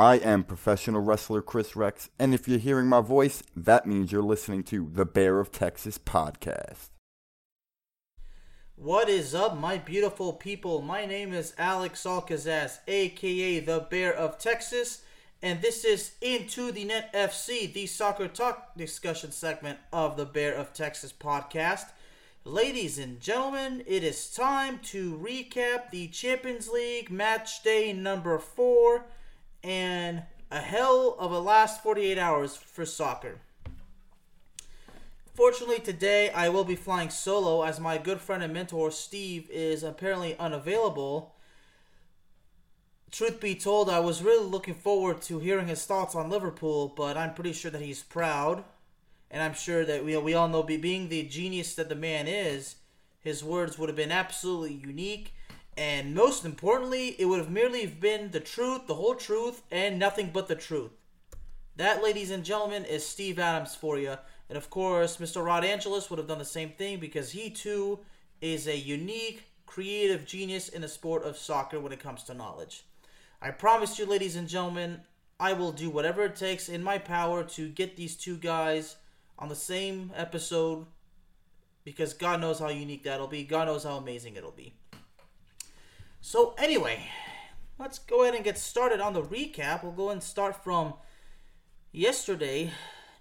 I am professional wrestler Chris Rex, and if you're hearing my voice, that means you're listening to the Bear of Texas podcast. What is up, my beautiful people? My name is Alex Alcazaz, aka the Bear of Texas, and this is Into the Net FC, the soccer talk discussion segment of the Bear of Texas podcast. Ladies and gentlemen, it is time to recap the Champions League match day number four and a hell of a last 48 hours for soccer. Fortunately, today I will be flying solo as my good friend and mentor Steve is apparently unavailable. Truth be told, I was really looking forward to hearing his thoughts on Liverpool, but I'm pretty sure that he's proud. And I'm sure that we, we all know, being the genius that the man is, his words would have been absolutely unique. And most importantly, it would have merely been the truth, the whole truth, and nothing but the truth. That, ladies and gentlemen, is Steve Adams for you. And of course, Mr. Rod Angeles would have done the same thing because he too is a unique, creative genius in the sport of soccer when it comes to knowledge. I promise you, ladies and gentlemen, I will do whatever it takes in my power to get these two guys on the same episode because God knows how unique that'll be. God knows how amazing it'll be. So, anyway, let's go ahead and get started on the recap. We'll go and start from yesterday,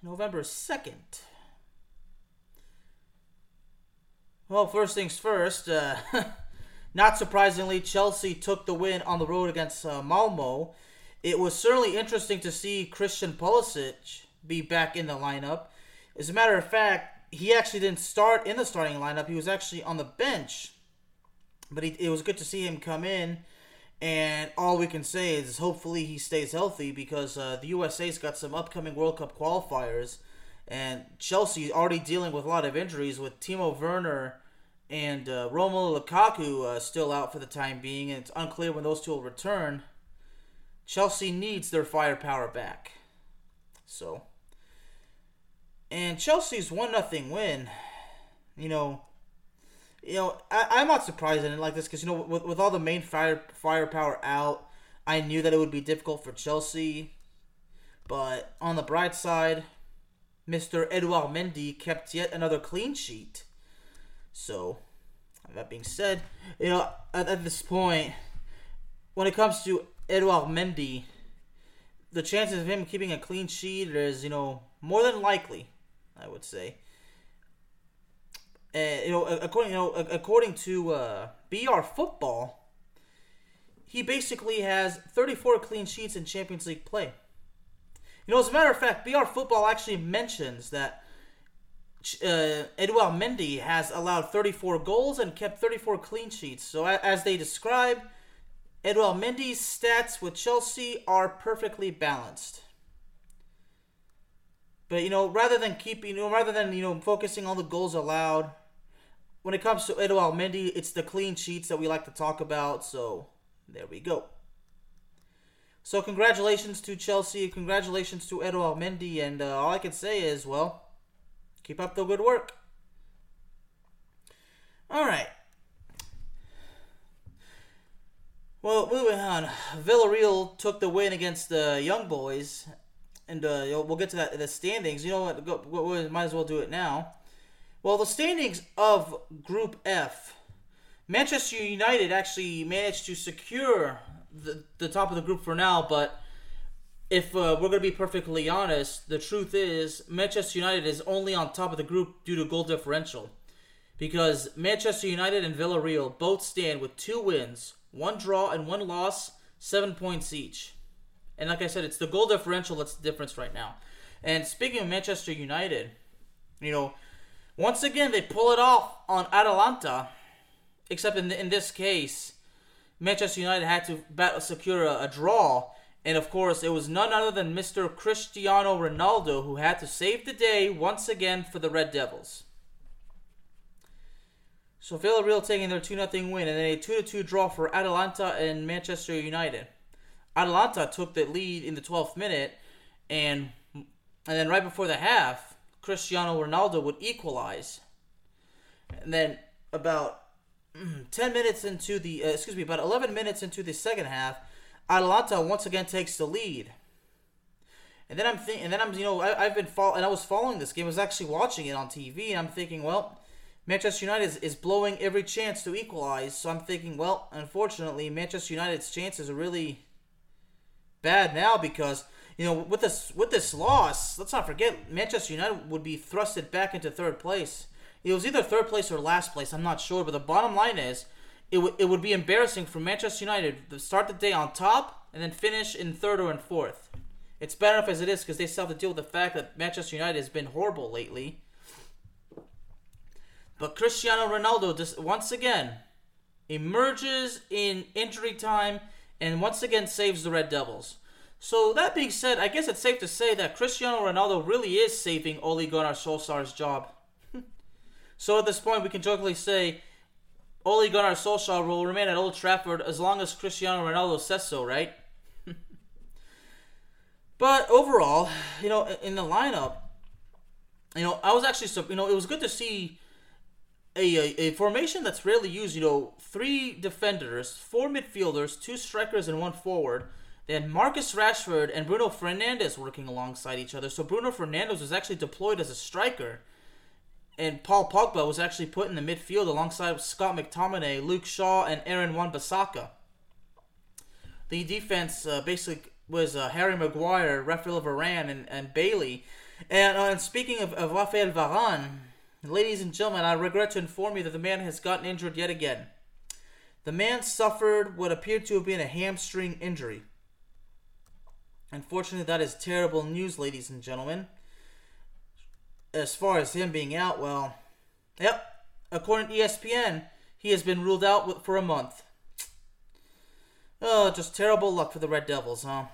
November 2nd. Well, first things first, uh, not surprisingly, Chelsea took the win on the road against uh, Malmo. It was certainly interesting to see Christian Pulisic be back in the lineup. As a matter of fact, he actually didn't start in the starting lineup. He was actually on the bench. But he, it was good to see him come in. And all we can say is hopefully he stays healthy because uh, the USA's got some upcoming World Cup qualifiers. And Chelsea already dealing with a lot of injuries with Timo Werner and uh, Romelu Lukaku uh, still out for the time being. And it's unclear when those two will return. Chelsea needs their firepower back. So. And Chelsea's 1 nothing win. You know, you know, I, am not surprised in it like this because you know, with, with all the main fire firepower out, I knew that it would be difficult for Chelsea. But on the bright side, Mr. Edouard Mendy kept yet another clean sheet. So, that being said, you know, at, at this point, when it comes to Edouard Mendy, the chances of him keeping a clean sheet is, you know, more than likely, I would say. Uh, you know, according you know, according to uh, BR Football, he basically has 34 clean sheets in Champions League play. You know, as a matter of fact, BR Football actually mentions that uh, Edouard Mendy has allowed 34 goals and kept 34 clean sheets. So, as they describe, Edouard Mendy's stats with Chelsea are perfectly balanced. But you know, rather than keeping, you know, rather than you know focusing on the goals allowed, when it comes to Edouard Mendy, it's the clean sheets that we like to talk about. So there we go. So congratulations to Chelsea, congratulations to Edo Mendy, and uh, all I can say is, well, keep up the good work. All right. Well, moving on. Villarreal took the win against the Young Boys, and uh, we'll get to that the standings. You know what? Go, we might as well do it now. Well, the standings of Group F. Manchester United actually managed to secure the, the top of the group for now, but if uh, we're going to be perfectly honest, the truth is Manchester United is only on top of the group due to goal differential. Because Manchester United and Villarreal both stand with two wins, one draw, and one loss, seven points each. And like I said, it's the goal differential that's the difference right now. And speaking of Manchester United, you know, once again they pull it off on Atalanta, except in, in this case, Manchester United had to battle, secure a, a draw. And of course, it was none other than Mr. Cristiano Ronaldo who had to save the day once again for the Red Devils. So Villarreal taking their 2 0 win and then a 2 2 draw for Atalanta and Manchester United. Atalanta took the lead in the 12th minute and and then right before the half, Cristiano Ronaldo would equalize. And then about 10 minutes into the uh, excuse me, about 11 minutes into the second half, Atalanta once again takes the lead. And then I'm thinking, and then I'm, you know, I, have been follow, and I was following this game. I was actually watching it on TV, and I'm thinking, well, Manchester United is, is blowing every chance to equalize. So I'm thinking, well, unfortunately, Manchester United's chances are really bad now because you know with this with this loss, let's not forget Manchester United would be thrusted back into third place. It was either third place or last place. I'm not sure, but the bottom line is, it, w- it would be embarrassing for Manchester United to start the day on top and then finish in third or in fourth. It's bad enough as it is because they still have to deal with the fact that Manchester United has been horrible lately. But Cristiano Ronaldo just once again emerges in injury time and once again saves the Red Devils. So that being said, I guess it's safe to say that Cristiano Ronaldo really is saving Ole Gunnar Solskjaer's job. so at this point, we can jokingly say Ole Gunnar Solskjaer will remain at Old Trafford as long as Cristiano Ronaldo says so, right? but overall, you know, in the lineup, you know, I was actually, you know, it was good to see a, a, a formation that's rarely used. You know, three defenders, four midfielders, two strikers, and one forward then Marcus Rashford and Bruno Fernandes working alongside each other. So Bruno Fernandes was actually deployed as a striker. And Paul Pogba was actually put in the midfield alongside Scott McTominay, Luke Shaw, and Aaron Wan-Bissaka. The defense uh, basically was uh, Harry Maguire, Rafael Varane, and, and Bailly. And, uh, and speaking of, of Rafael Varane, ladies and gentlemen, I regret to inform you that the man has gotten injured yet again. The man suffered what appeared to have been a hamstring injury. Unfortunately, that is terrible news, ladies and gentlemen. As far as him being out, well, yep, according to ESPN, he has been ruled out for a month. Oh, just terrible luck for the Red Devils, huh?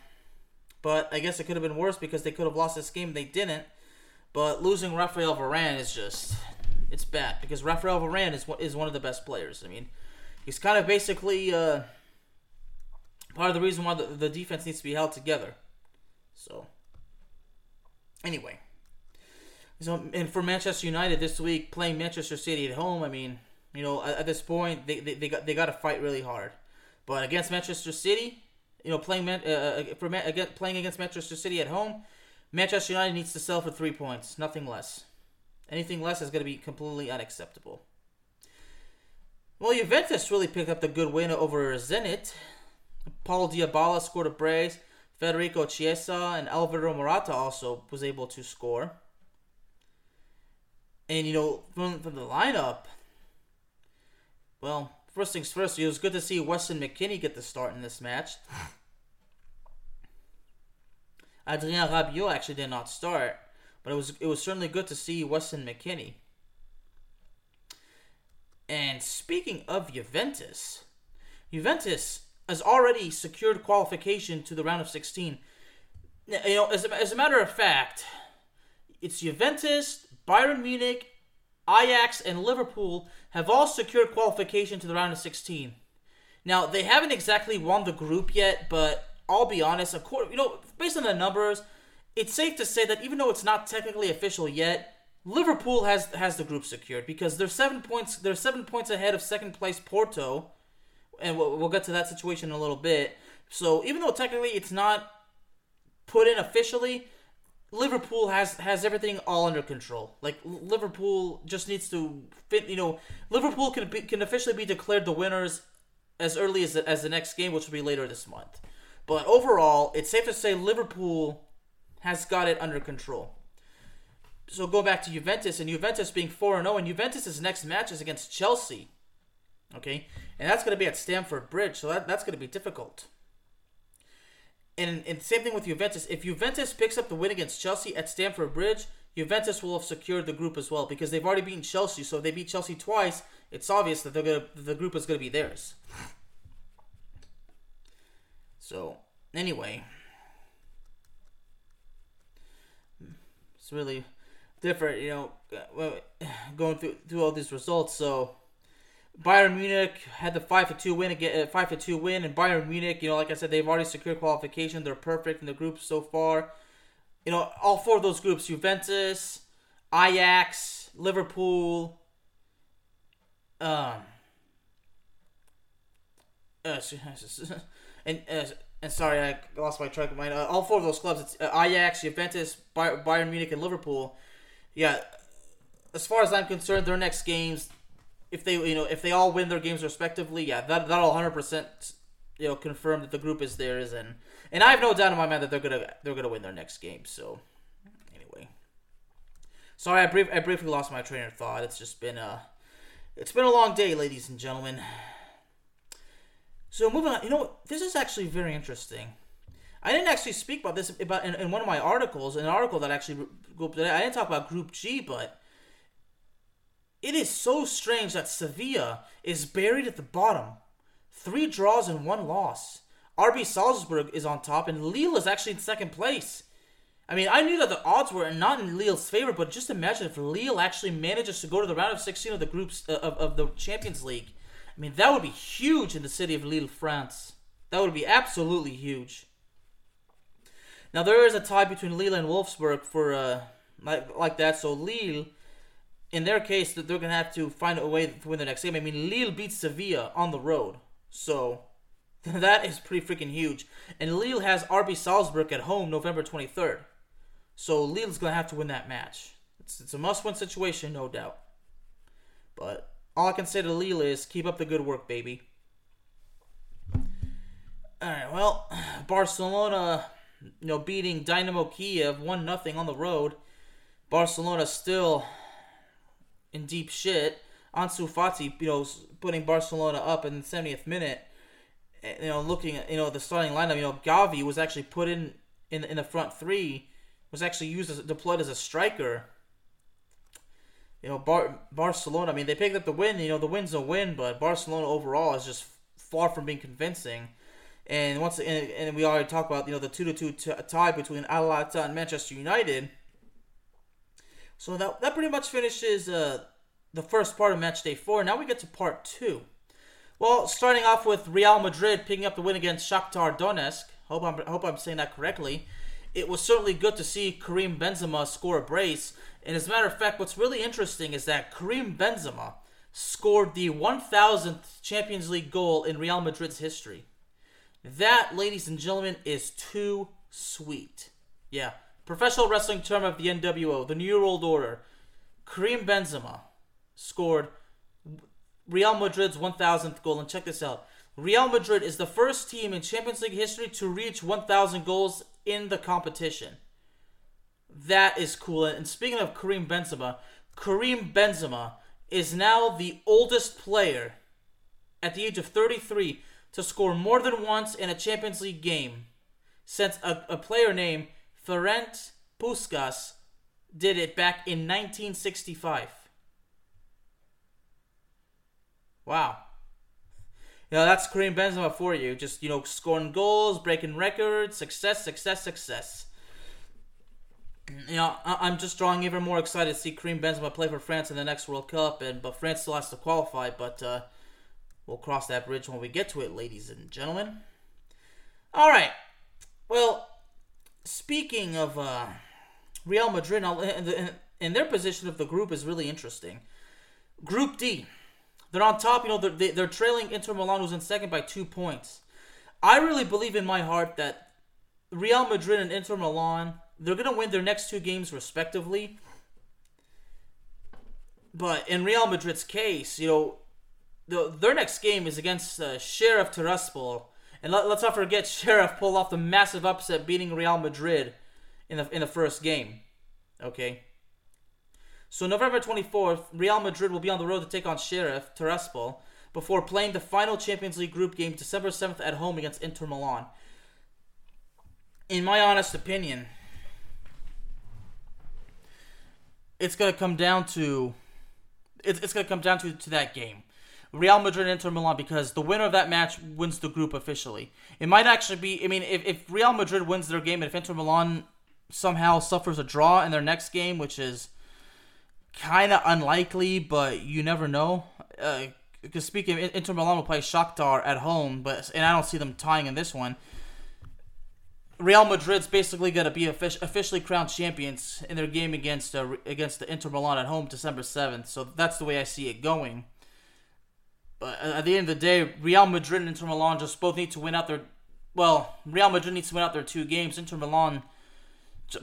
But I guess it could have been worse because they could have lost this game. They didn't. But losing Rafael Varane is just it's bad because Rafael Varane is is one of the best players. I mean, he's kind of basically uh, part of the reason why the, the defense needs to be held together. So, anyway. So, and for Manchester United this week, playing Manchester City at home, I mean, you know, at, at this point, they, they, they got they got to fight really hard. But against Manchester City, you know, playing uh, uh, for again, playing against Manchester City at home, Manchester United needs to sell for three points, nothing less. Anything less is going to be completely unacceptable. Well, Juventus really picked up the good win over Zenit. Paul Dybala scored a brace. Federico Chiesa and Alvaro Morata also was able to score. And you know, from, from the lineup, well, first things first, it was good to see Weston McKennie get the start in this match. Adrien Rabiot actually did not start, but it was it was certainly good to see Weston McKennie. And speaking of Juventus, Juventus has already secured qualification to the round of 16. You know, as a, as a matter of fact, it's Juventus, Bayern Munich, Ajax, and Liverpool have all secured qualification to the round of 16. Now, they haven't exactly won the group yet, but I'll be honest, according, you know, based on the numbers, it's safe to say that even though it's not technically official yet, Liverpool has has the group secured because they're seven points. They're seven points ahead of second place Porto, and we'll, we'll get to that situation in a little bit. So even though technically it's not put in officially, Liverpool has has everything all under control. Like Liverpool just needs to fit. You know, Liverpool can be, can officially be declared the winners as early as the, as the next game, which will be later this month. But overall, it's safe to say Liverpool has got it under control. So go back to Juventus and Juventus being 4 0, and oh, Juventus' next match is against Chelsea. Okay? And that's going to be at Stamford Bridge, so that, that's going to be difficult. And, and same thing with Juventus. If Juventus picks up the win against Chelsea at Stamford Bridge, Juventus will have secured the group as well because they've already beaten Chelsea. So if they beat Chelsea twice, it's obvious that they're gonna the group is gonna be theirs. So anyway, it's really different, you know, going through through all these results. So Bayern Munich had the five to two win again, uh, five to two win, and Bayern Munich, you know, like I said, they've already secured qualification. They're perfect in the group so far. You know, all four of those groups: Juventus, Ajax, Liverpool, um, uh, and uh, and sorry, I lost my track of mind. Uh, all four of those clubs: it's uh, Ajax, Juventus, Bayern Munich, and Liverpool. Yeah, as far as I'm concerned, their next games if they you know if they all win their games respectively, yeah, that that'll 100 percent you know confirm that the group is theirs, and and I have no doubt in my mind that they're gonna they're gonna win their next game. So anyway, sorry I brief I briefly lost my train of thought. It's just been a it's been a long day, ladies and gentlemen. So moving on, you know this is actually very interesting. I didn't actually speak about this about in, in one of my articles, an article that actually I didn't talk about Group G, but it is so strange that Sevilla is buried at the bottom. Three draws and one loss. RB Salzburg is on top, and Lille is actually in second place. I mean, I knew that the odds were not in Lille's favor, but just imagine if Lille actually manages to go to the round of 16 of the groups uh, of, of the Champions League. I mean, that would be huge in the city of Lille, France. That would be absolutely huge. Now there is a tie between Lille and Wolfsburg for uh, like like that. So Lille in their case, they're to have to find a way to win the next game. I mean, Lille beats Sevilla on the road. So that is pretty freaking huge. And Lille has RB Salzburg at home November 23rd. So Lille's to have to win that match. It's, it's a must win situation, no doubt. But all I can say to Lille is keep up the good work, baby. Alright, well, Barcelona, you know, beating Dynamo Kiev 1 0 on the road. Barcelona still in deep shit. Ansu Fati, you know, putting Barcelona up in the 70th minute. Eh, you know, looking at you know the starting lineup, you know, Gavi was actually put in in in the front three, was actually used as deployed as a striker. You know, Bar- Barcelona. I mean, they picked up the win. You know, the win's a win, but Barcelona overall is just far from being convincing. And once and, and we already talked about you know the two to two tie between Atalanta and Manchester United. So that that pretty much finishes uh, the first part of match day four. Now we get to part two. Well, starting off with Real Madrid picking up the win against Shakhtar Donetsk. Hope I'm hope I'm saying that correctly. It was certainly good to see Karim Benzema score a brace. And as a matter of fact, what's really interesting is that Karim Benzema scored the 1000th Champions League goal in Real Madrid's history. That, ladies and gentlemen, is too sweet. Yeah, Professional wrestling term of the NWO, the New World Order. Karim Benzema scored Real Madrid's 1000th goal. And check this out Real Madrid is the first team in Champions League history to reach 1000 goals in the competition. That is cool. And speaking of Karim Benzema, Karim Benzema is now the oldest player at the age of 33 to score more than once in a Champions League game since a, a player named Ferenc Puskas did it back in 1965. Wow. You know, that's Karim Benzema for you. Just, you know, scoring goals, breaking records, success, success, success. You know, I- am just drawing even more excited to see Karim Benzema play for France in the next World Cup, and but France still has to qualify, but uh, we'll cross that bridge when we get to it, ladies and gentlemen. All right, Well, speaking of uh, Real Madrid, and their position of the group is really interesting. Group D, they're on top. You know, they're, they're trailing Inter Milan, who's in second by two points. I really believe in my heart that Real Madrid and Inter Milan, they're going to win their next two games respectively. But in Real Madrid's case, you know, the, their next game is against uh, Sheriff Tiraspol. And let, us not forget, Sheriff pulled off the massive upset, beating Real Madrid in the in the first game. Okay. So November 24th, Real Madrid will be on the road to take on Sheriff Tiraspol before playing the final Champions League group game December 7th at home against Inter Milan. In my honest opinion, it's to come down to it's, it's to come down to, to that game. Real Madrid Inter Milan because the winner of that match wins the group officially. It might actually be I mean if, if Real Madrid wins their game and if Inter Milan somehow suffers a draw in their next game, which is kind of unlikely, but you never know. Uh, because speaking of Inter Milan will play Shakhtar at home, but and I don't see them tying in this one. Real Madrid's basically going to be officially crowned champions in their game against uh, against the Inter Milan at home December seventh. So that's the way I see it going. But at the end of the day, Real Madrid and Inter Milan just both need to win out their. Well, Real Madrid needs to win out their two games. Inter Milan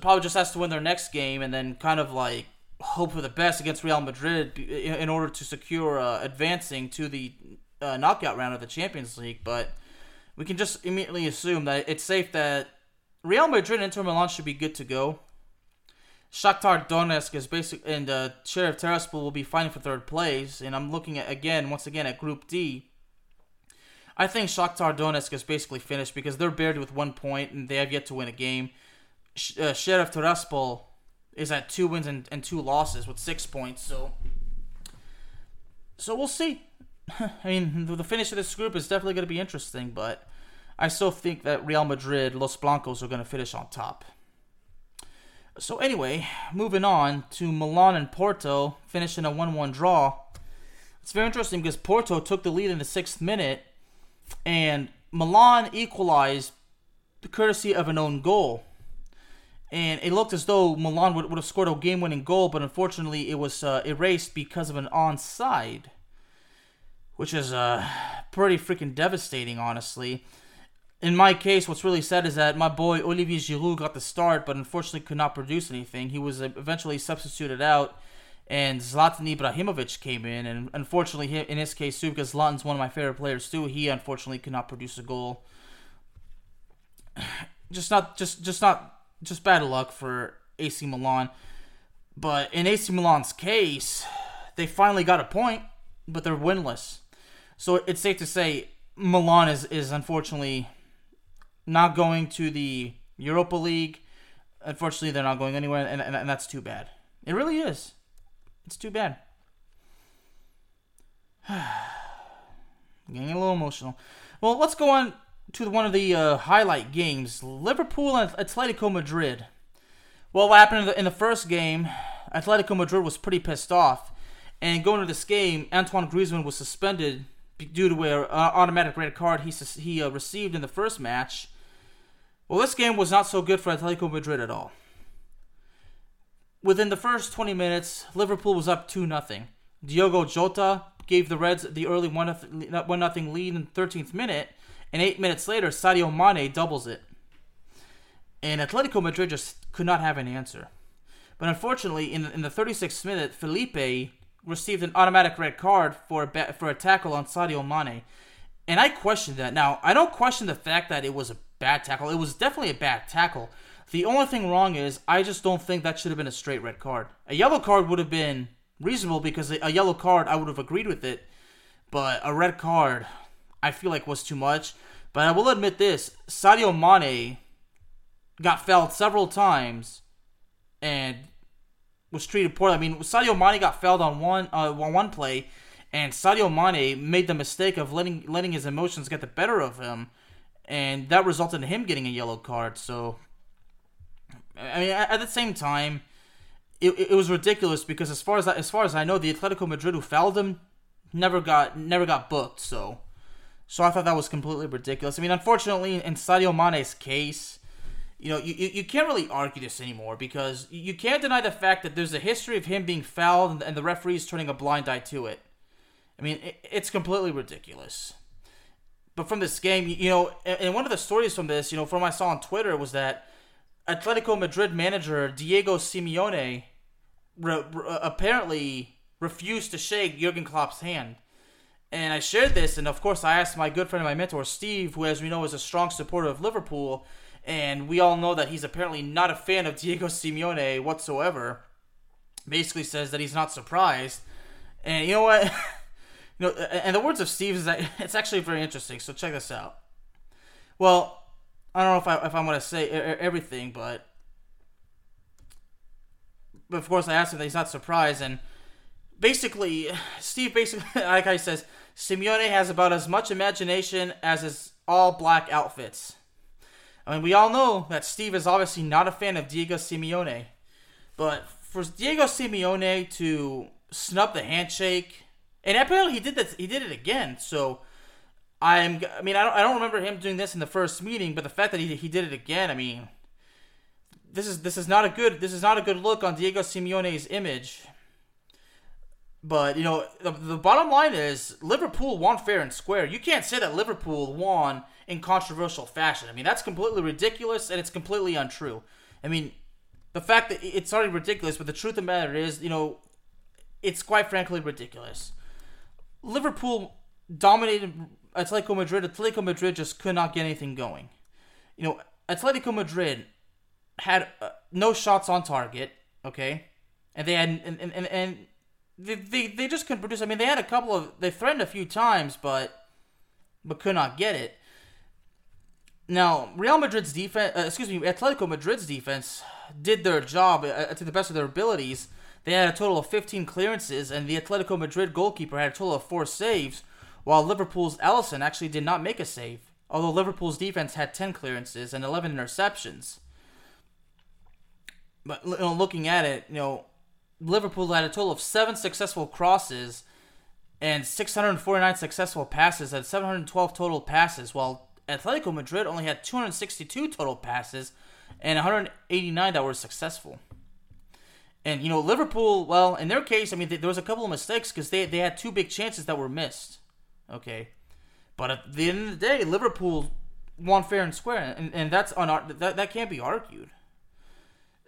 probably just has to win their next game and then kind of like hope for the best against Real Madrid in order to secure uh, advancing to the uh, knockout round of the Champions League. But we can just immediately assume that it's safe that Real Madrid Inter Milan should be good to go. Shakhtar Donetsk is basic, and uh, Sheriff Tiraspol will be fighting for third place. And I'm looking at again, once again, at Group D. I think Shakhtar Donetsk is basically finished because they're buried with one point and they have yet to win a game. Uh, Sheriff Tiraspol is at two wins and, and two losses with six points. So, so we'll see. I mean, the finish of this group is definitely going to be interesting, but I still think that Real Madrid, Los Blancos, are going to finish on top. So anyway, moving on to Milan and Porto, finishing a 1-1 draw. It's very interesting because Porto took the lead in the sixth minute, and Milan equalized the courtesy of an own goal and it looked as though Milan would, would have scored a game-winning goal, but unfortunately it was uh, erased because of an onside, which is uh, pretty freaking devastating, honestly. In my case, what's really sad is that my boy Olivier Giroud got the start, but unfortunately could not produce anything. He was uh, eventually substituted out, and Zlatan Ibrahimovic came in, and unfortunately, in his case too, because Zlatan's one of my favorite players too, he unfortunately could not produce a goal. Just not, just, just not just bad luck for AC Milan. But in AC Milan's case, they finally got a point, but they're winless. So it's safe to say Milan is, is unfortunately not going to the Europa League. Unfortunately, they're not going anywhere, and, and, and that's too bad. It really is. It's too bad. Getting a little emotional. Well, let's go on to one of the uh, highlight games Liverpool and Atletico Madrid. Well, what happened in the, in the, first game, Atletico Madrid was pretty pissed off. And going to this game, Antoine Griezmann was suspended due to an uh, automatic red card he, he uh, received in the first match. Well, this game was not so good for Atletico Madrid at all. Within the first 20 minutes, Liverpool was up 2 0. Diogo Jota gave the Reds the early 1 0 lead in the 13th minute and eight minutes later, Sadio Mane doubles it. And Atletico Madrid just could not have an answer. But unfortunately, in, in the 36th minute, Felipe received an automatic red card for a, for a tackle on Sadio Mane. And I question that. Now, I don't question the fact that it was a bad tackle. It was definitely a bad tackle. The only thing wrong is I just don't think that should have been a straight red card. A yellow card would have been reasonable because a yellow card I would have agreed with it, but a red card I feel like was too much. But I will admit this: Sadio Mane got fouled several times and was treated poorly. I mean, Sadio Mane got fouled on one uh, on one play, and Sadio Mane made the mistake of letting letting his emotions get the better of him, and that resulted in him getting a yellow card. So, I mean, at, the same time, it, it was ridiculous because as far as as far as I know, the Atletico Madrid who fouled him never got never got booked. So. So I thought that was completely ridiculous. I mean, unfortunately, in Sadio Mane's case, you know, you, you can't really argue this anymore because you can't deny the fact that there's a history of him being fouled and the referees turning a blind eye to it. I mean, it's completely ridiculous. But from this game, you know, and one of the stories from this, you know, from I saw on Twitter was that Atletico Madrid manager Diego Simeone re- re- uh, apparently refused to shake Jurgen Klopp's hand. And I shared this, and of course, I asked my good friend and my mentor, Steve, who, as we know, is a strong supporter of Liverpool, and we all know that he's apparently not a fan of Diego Simeone whatsoever. Basically, says that he's not surprised. And you know what? you know, and the words of Steve is that it's actually very interesting. So check this out. Well, I don't know if I if I'm gonna say everything, but but of course I asked him that he's not surprised, and basically, Steve basically, like I says, Simeone has about as much imagination as his all black outfits. I mean, we all know that Steve is obviously not a fan of Diego Simeone, but for Diego Simeone to snub the handshake, and apparently he did that, he did it again. So I'm, I mean, I don't, I don't remember him doing this in the first meeting, but the fact that he, he did it again, I mean, this is this is not a good this is not a good look on Diego Simeone's image. But you know, the, the bottom line is Liverpool won fair and square. You can't say that Liverpool won in controversial fashion. I mean, that's completely ridiculous and it's completely untrue. I mean, the fact that it's already ridiculous, but the truth of the matter is, you know, it's quite frankly ridiculous. Liverpool dominated Atletico Madrid. Atletico Madrid just could not get anything going. You know, Atletico Madrid had uh, no shots on target, okay, and they had and and, and they, they they just couldn't produce. I mean, they had a couple of they threatened a few times, but but could not get it. Now, Real Madrid's defense, uh, excuse me, Atletico Madrid's defense did their job uh, to the best of their abilities. They had a total of 15 clearances, and the Atletico Madrid goalkeeper had a total of four saves, while Liverpool's Alisson actually did not make a save. Although Liverpool's defense had 10 clearances and 11 interceptions. But you know, looking at it, you know, Liverpool had a total of seven successful crosses and 649 successful passes and 712 total passes, while Atletico Madrid only had 262 total passes and 189 that were successful. And you know, Liverpool, well, in their case, I mean, there was a couple of mistakes because they they had two big chances that were missed. Okay, but at the end of the day, Liverpool won fair and square, and, and that's on that that can't be argued.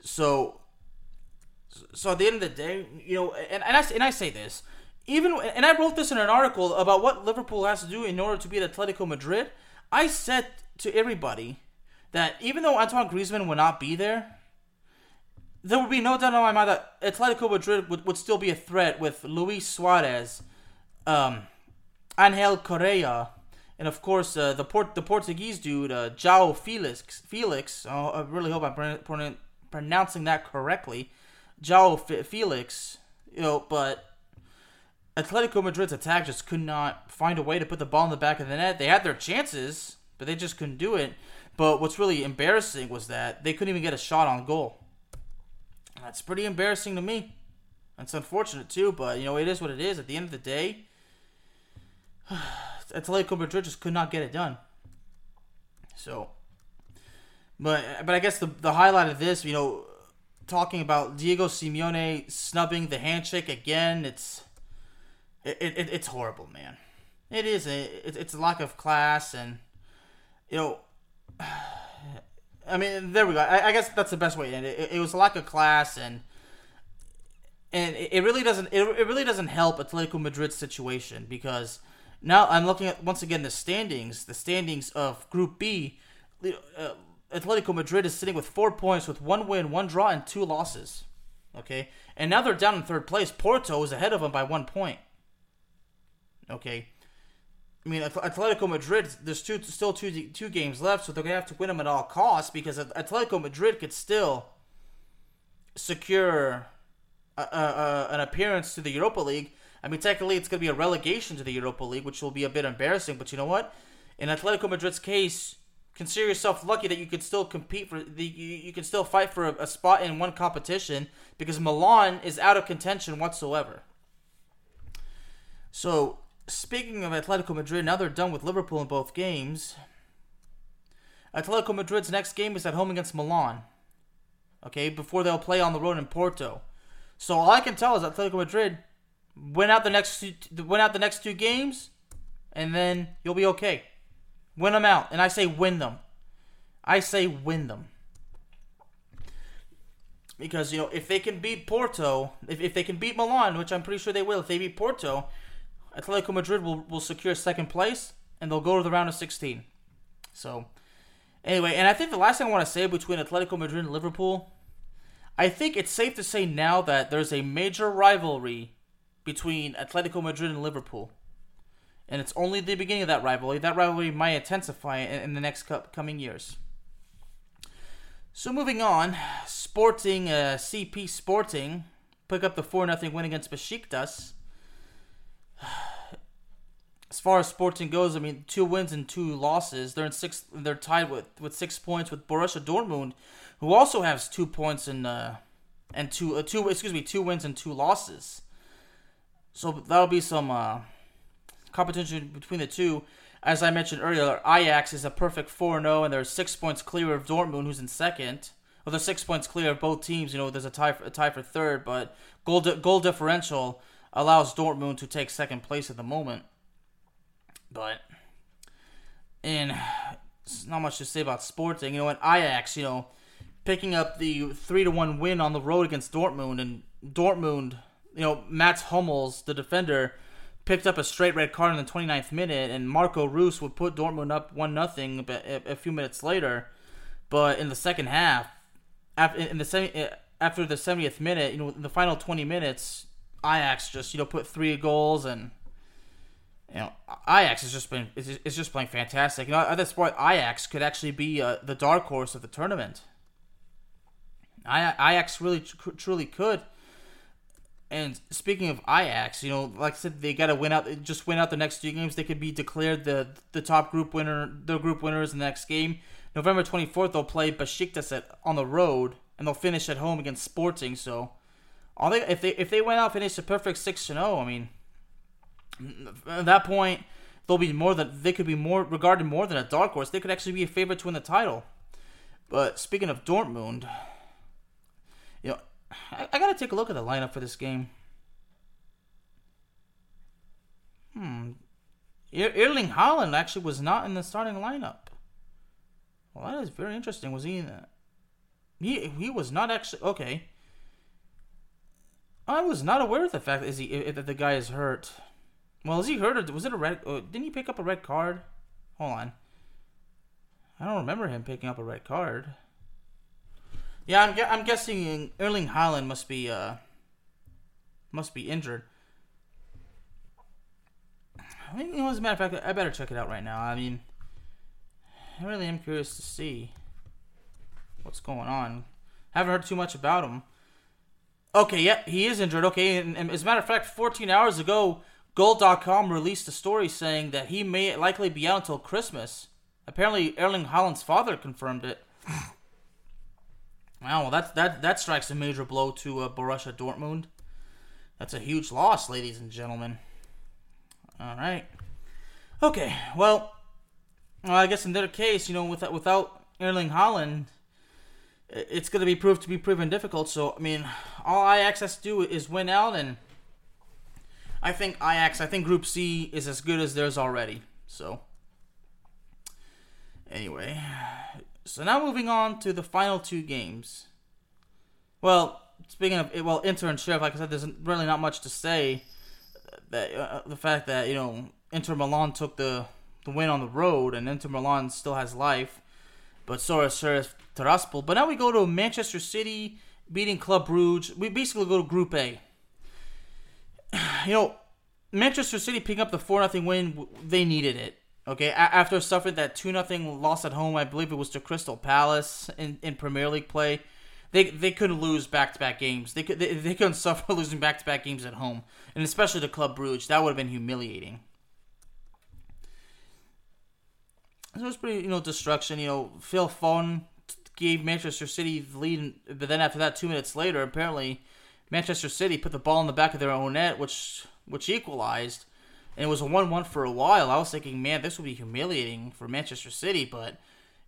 So, so at the end of the day, you know, and, and I and I say this, even and I wrote this in an article about what Liverpool has to do in order to beat Atletico Madrid. I said to everybody that even though Antoine Griezmann would not be there, there would be no doubt in my mind that Atletico Madrid would, would still be a threat with Luis Suarez, um, Angel Correa, and of course uh, the Port the Portuguese dude uh, Felix. Felix, oh, I really hope I'm pronouncing that correctly, João Felix. You know, but Atletico Madrid's attack just could not find a way to put the ball in the back of the net. They had their chances, but they just couldn't do it. But what's really embarrassing was that they couldn't even get a shot on goal. That's pretty embarrassing to me. It's unfortunate too, but you know it is what it is. At the end of the day, Atletico Madrid just could not get it done. So, but but I guess the the highlight of this, you know, talking about Diego Simeone snubbing the handshake again, it's it, it it's horrible, man. It is it, it's a lack of class and you know. I mean, there we go. I, I guess that's the best way to end it. it. It was a lack of class and and it really doesn't it, it really doesn't help Atletico Madrid's situation because now I'm looking at once again the standings, the standings of Group B. Uh, Atletico Madrid is sitting with four points with one win, one draw, and two losses. Okay, and now they're down in third place. Porto is ahead of them by one point. Okay, I mean Atletico Madrid. There's two still two two games left, so they're gonna have to win them at all costs because Atletico Madrid could still secure a, a, an appearance to the Europa League. I mean, technically, it's to be a relegation to the Europa League, which will be a bit embarrassing. But you know what? In Atletico Madrid's case, consider yourself lucky that you could still compete for the you, you can still fight for a, a spot in one competition because Milan is out of contention whatsoever. So, speaking of Atletico Madrid, now they're done with Liverpool in both games. Atletico Madrid's next game is at home against Milan. Okay, before they'll play on the road in Porto. So all I can tell is Atletico Madrid win out the next two, win out the next two games, and then you'll be okay. Win them out, and I say win them. I say win them. Because you know if they can beat Porto, if, if they can beat Milan, which I'm pretty sure they will, if they beat Porto, Atletico Madrid will, will secure second place and they'll go to the round of 16. So, anyway, and I think the last thing I want to say between Atletico Madrid and Liverpool, I think it's safe to say now that there's a major rivalry between Atletico Madrid and Liverpool. And it's only the beginning of that rivalry. That rivalry might intensify in, in the next coming years. So moving on, Sporting, uh, CP Sporting, pick up the 4 0 win against Besiktas as far as Sporting goes, I mean, two wins and two losses. They're in six. They're tied with, with six points with Borussia Dortmund, who also has two points and uh, and two uh, two excuse me two wins and two losses. So that'll be some uh, competition between the two. As I mentioned earlier, Ajax is a perfect 4 0, and they're six points clear of Dortmund, who's in second. Well, they're six points clear of both teams. You know, there's a tie for, a tie for third, but goal di- goal differential allows Dortmund to take second place at the moment. But and not much to say about Sporting. You know, and Ajax, you know, picking up the three to one win on the road against Dortmund, and Dortmund, you know, Mats Hummels, the defender, picked up a straight red card in the 29th minute, and Marco Reus would put Dortmund up one nothing a few minutes later. But in the second half, after in the eh, after the 70th minute, you know, in the final 20 minutes, Ajax just you know put three goals and you know, Ajax has just been is just playing fantastic. You know, at this point, Ajax could actually be uh, the dark horse of the tournament. Ajax really truly could. And speaking of Ajax, you know, like I said, they got to win out. Just win out the next two games. They could be declared the the top group winner, the group winners in the next game. November twenty fourth, they'll play Besiktas at, on the road, and they'll finish at home against Sporting. So, all they if they if they went out and finished a perfect six to zero, I mean, at that point, they'll be more than they could be more regarded more than a dark horse. They could actually be a favorite to win the title. But speaking of Dortmund, you know, I, I got to take a look at the lineup for this game. Hmm. Erling Haaland actually was not in the starting lineup. Well, that is very interesting. Was he in that? He he was not actually okay. I was not aware of the fact that is he that the guy is hurt. Well, is he hurt or was it a red? Oh, didn't he pick up a red card? Hold on. I don't remember him picking up a red card. Yeah, I'm, I'm guessing Erling Haaland must be uh must be injured. I mean, as a matter of fact, I better check it out right now. I mean, I really am curious to see what's going on. Haven't heard too much about him. Okay, yeah, he is injured. Okay, and, and, as a matter of fact, 14 hours ago, Goal.com released a story saying that he may likely be out until Christmas. Apparently, Erling Haaland's father confirmed it. wow, well, that that that strikes a major blow to uh, Borussia Dortmund. That's a huge loss, ladies and gentlemen. All right. Okay. Well, I guess in their case, you know, without without Erling Haaland, it's going to be proved to be proven difficult. So, I mean, all Ajax has to do is win out and I think Ajax, I think Group C is as good as theirs already. So, anyway. So now moving on to the final two games. Well, speaking of, well, Inter and Sheriff, like I said, there's really not much to say. That uh, The fact that, you know, Inter Milan took the, the win on the road, and Inter Milan still has life. But so is Sheriff. But now we go to Manchester City beating Club Brugge. We basically go to Group A. you know, Manchester City picking up the 4 0 win, they needed it. Okay, A- after suffering that 2 0 loss at home, I believe it was to Crystal Palace in, in Premier League play. They, they couldn't lose back to back games. They, could, they, they couldn't suffer losing back to back games at home. And especially to Club Brugge. That would have been humiliating. So it was pretty, you know, destruction. You know, Phil Foden gave Manchester City the lead, but then after that, two minutes later, apparently Manchester City put the ball in the back of their own net, which which equalized. And it was a 1 1 for a while. I was thinking, man, this would be humiliating for Manchester City, but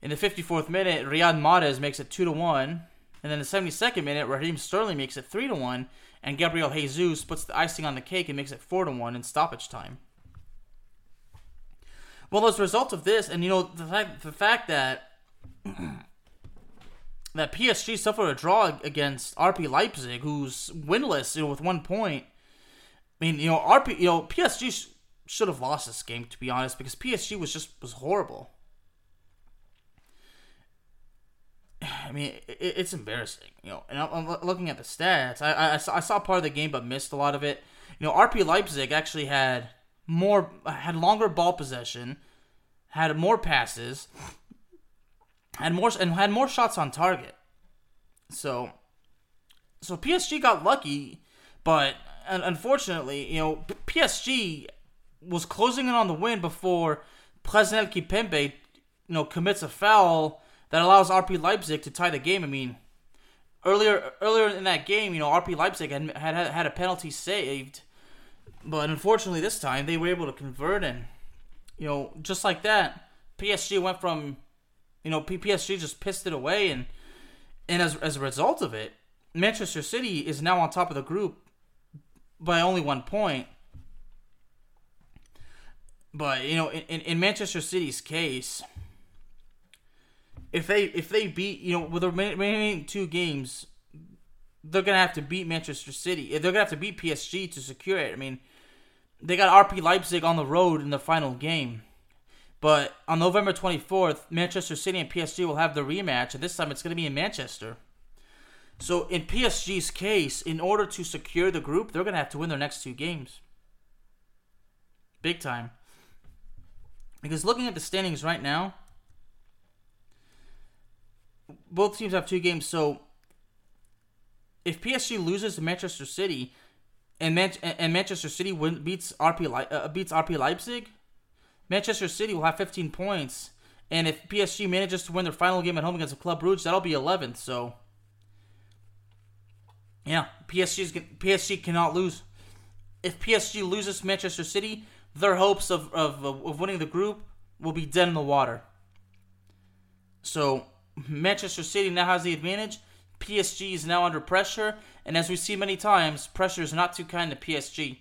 In the 54th minute, Riyad Mahrez makes it 2 to 1. And then the 72nd minute, Raheem Sterling makes it 3 to 1. And Gabriel Jesus puts the icing on the cake and makes it 4 to 1 in stoppage time. Well, as a result of this, and you know, the fact, the fact that that PSG suffered a draw against RB Leipzig, who's winless, you know, with one point. I mean, you know, RB, you know, PSG sh- should have lost this game to be honest, because PSG was just was horrible. I mean, it, it's embarrassing, you know. And I'm, I'm looking at the stats. I, I, I saw part of the game, but missed a lot of it. You know, RB Leipzig actually had more, had longer ball possession, had more passes, had more and had more shots on target. So, so PSG got lucky, but unfortunately, you know, PSG was closing in on the win before Presnel Kimpembe, you know, commits a foul that allows RB Leipzig to tie the game. I mean, earlier earlier in that game, you know, RB Leipzig had had had a penalty saved, but unfortunately this time they were able to convert and, you know, just like that, PSG went from you know, PSG just pissed it away, and and as as a result of it, Manchester City is now on top of the group by only one point. But you know, in, in Manchester City's case, if they if they beat you know with the remaining two games, they're gonna have to beat Manchester City. They're gonna have to beat PSG to secure it. I mean, they got RB Leipzig on the road in the final game. But on November 24th, Manchester City and PSG will have the rematch, and this time it's going to be in Manchester. So in PSG's case, in order to secure the group, they're going to have to win their next two games. Big time. Because looking at the standings right now, both teams have two games. So if PSG loses to Manchester City and, Man- and Manchester City win- beats RB Le- uh, beats RB Leipzig, Manchester City will have 15 points, and if PSG manages to win their final game at home against Club Brugge, that'll be 11th. So, yeah, PSG's PSG cannot lose. If PSG loses Manchester City, their hopes of, of, of winning the group will be dead in the water. So, Manchester City now has the advantage. PSG is now under pressure, and as we see many times, pressure is not too kind to PSG.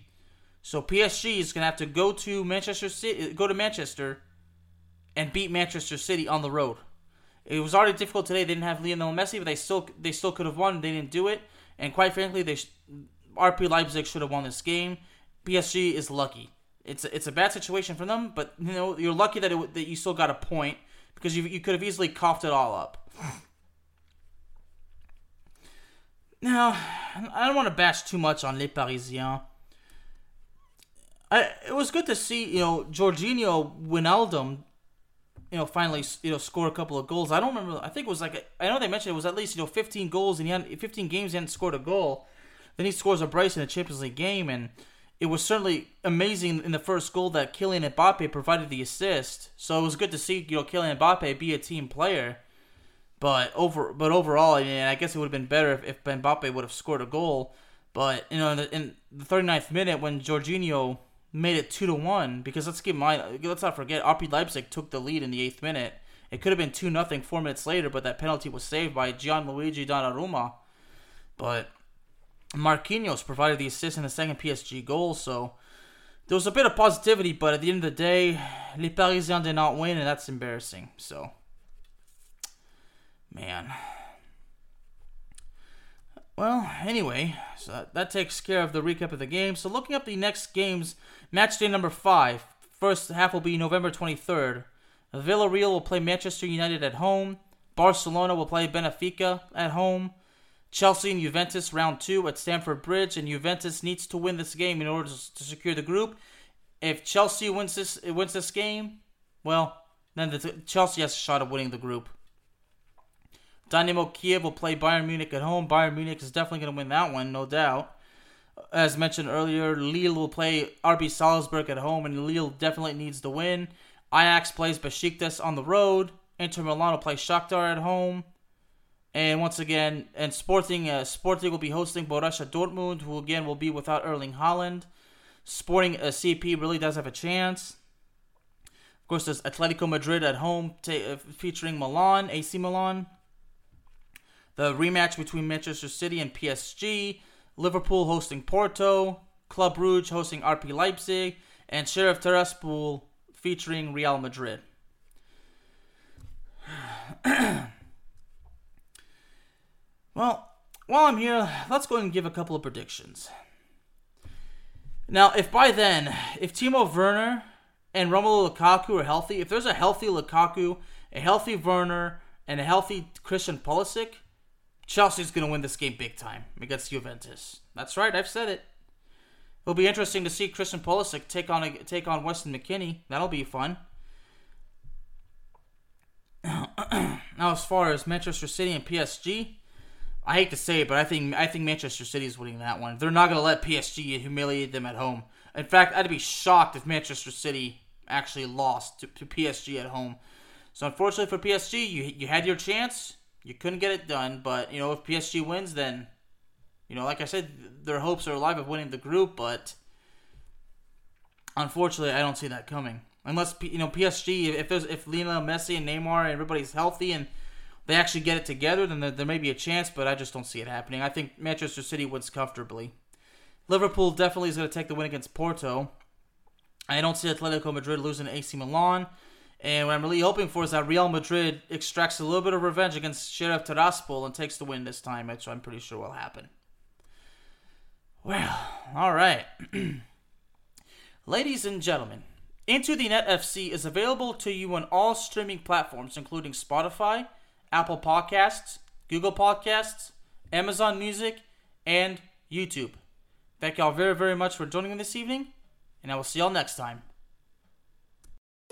So PSG is gonna have to go to Manchester City, go to Manchester, and beat Manchester City on the road. It was already difficult today. They didn't have Lionel Messi, but they still they still could have won. They didn't do it, and quite frankly, they RB Leipzig should have won this game. PSG is lucky. It's a, it's a bad situation for them, but you know you're lucky that it, that you still got a point because you you could have easily coughed it all up. Now, I don't want to bash too much on Les Parisiens. I, it was good to see you know Georginio Wijnaldum, you know finally you know score a couple of goals. I don't remember. I think it was like I know they mentioned it was at least you know 15 goals and he had 15 games hadn't scored a goal. Then he scores a brace in a Champions League game and it was certainly amazing in the first goal that Kylian Mbappe provided the assist. So it was good to see you know Kylian Mbappe be a team player. But over but overall, I mean, I guess it would have been better if, if Mbappe would have scored a goal. But you know, in the, in the 39th minute when Georginio made it two to one because let's keep in mind, let's not forget, RB Leipzig took the lead in the eighth minute. It could have been two nothing four minutes later, but that penalty was saved by Gianluigi Donnarumma. But Marquinhos provided the assist in the second PSG goal, so there was a bit of positivity. But at the end of the day, Les Parisiens did not win, and that's embarrassing. So, man. Well, anyway, so that, that takes care of the recap of the game. So, looking up the next games Match day number five. First half will be November 23rd. Villarreal will play Manchester United at home. Barcelona will play Benfica at home. Chelsea and Juventus round two at Stamford Bridge, and Juventus needs to win this game in order to, to secure the group. If Chelsea wins this wins this game, well, then the, Chelsea has a shot at winning the group. Dynamo Kiev will play Bayern Munich at home. Bayern Munich is definitely going to win that one, no doubt as mentioned earlier, Lille will play RB Salzburg at home, and Lille definitely needs to win. Ajax plays Besiktas on the road. Inter Milan will play Shakhtar at home. And once again, and Sporting, uh, Sporting will be hosting Borussia Dortmund, who again will be without Erling Haaland. Sporting uh, CP really does have a chance. Of course, there's Atletico Madrid at home uh, featuring Milan, AC Milan. The rematch between Manchester City and PSG. Liverpool hosting Porto. Club Brugge hosting RB Leipzig. And Sheriff Tiraspol featuring Real Madrid. well, while I'm here, let's go and give a couple of predictions. Now, if by then, if Timo Werner and Romelu Lukaku are healthy, if there's a healthy Lukaku, a healthy Werner, and a healthy Christian Pulisic, Chelsea's going to win this game big time against Juventus. That's right, I've said it. It'll be interesting to see Christian Pulisic take on a, take on Weston McKennie. That'll be fun. now, as far as Manchester City and PSG, I hate to say it, but I think I think Manchester City is winning that one. They're not going to let PSG humiliate them at home. In fact, I'd be shocked if Manchester City actually lost to, to PSG at home. So unfortunately for PSG, you you had your chance, you couldn't get it done. But you know, if PSG wins, then you know, like I said, their hopes are alive of winning the group. But unfortunately, I don't see that coming. Unless you know PSG, if there's if Lionel Messi and Neymar and everybody's healthy and they actually get it together, then there, there may be a chance. But I just don't see it happening. I think Manchester City wins comfortably. Liverpool definitely is going to take the win against Porto. I don't see Atletico Madrid losing to AC Milan. And what I'm really hoping for is that Real Madrid extracts a little bit of revenge against Sheriff Tiraspol and takes the win this time, which I'm pretty sure will happen. Well, all right. Ladies and gentlemen, Into the Net FC is available to you on all streaming platforms, including Spotify, Apple Podcasts, Google Podcasts, Amazon Music, and YouTube. Thank y'all very, very much for joining me this evening, and I will see y'all next time.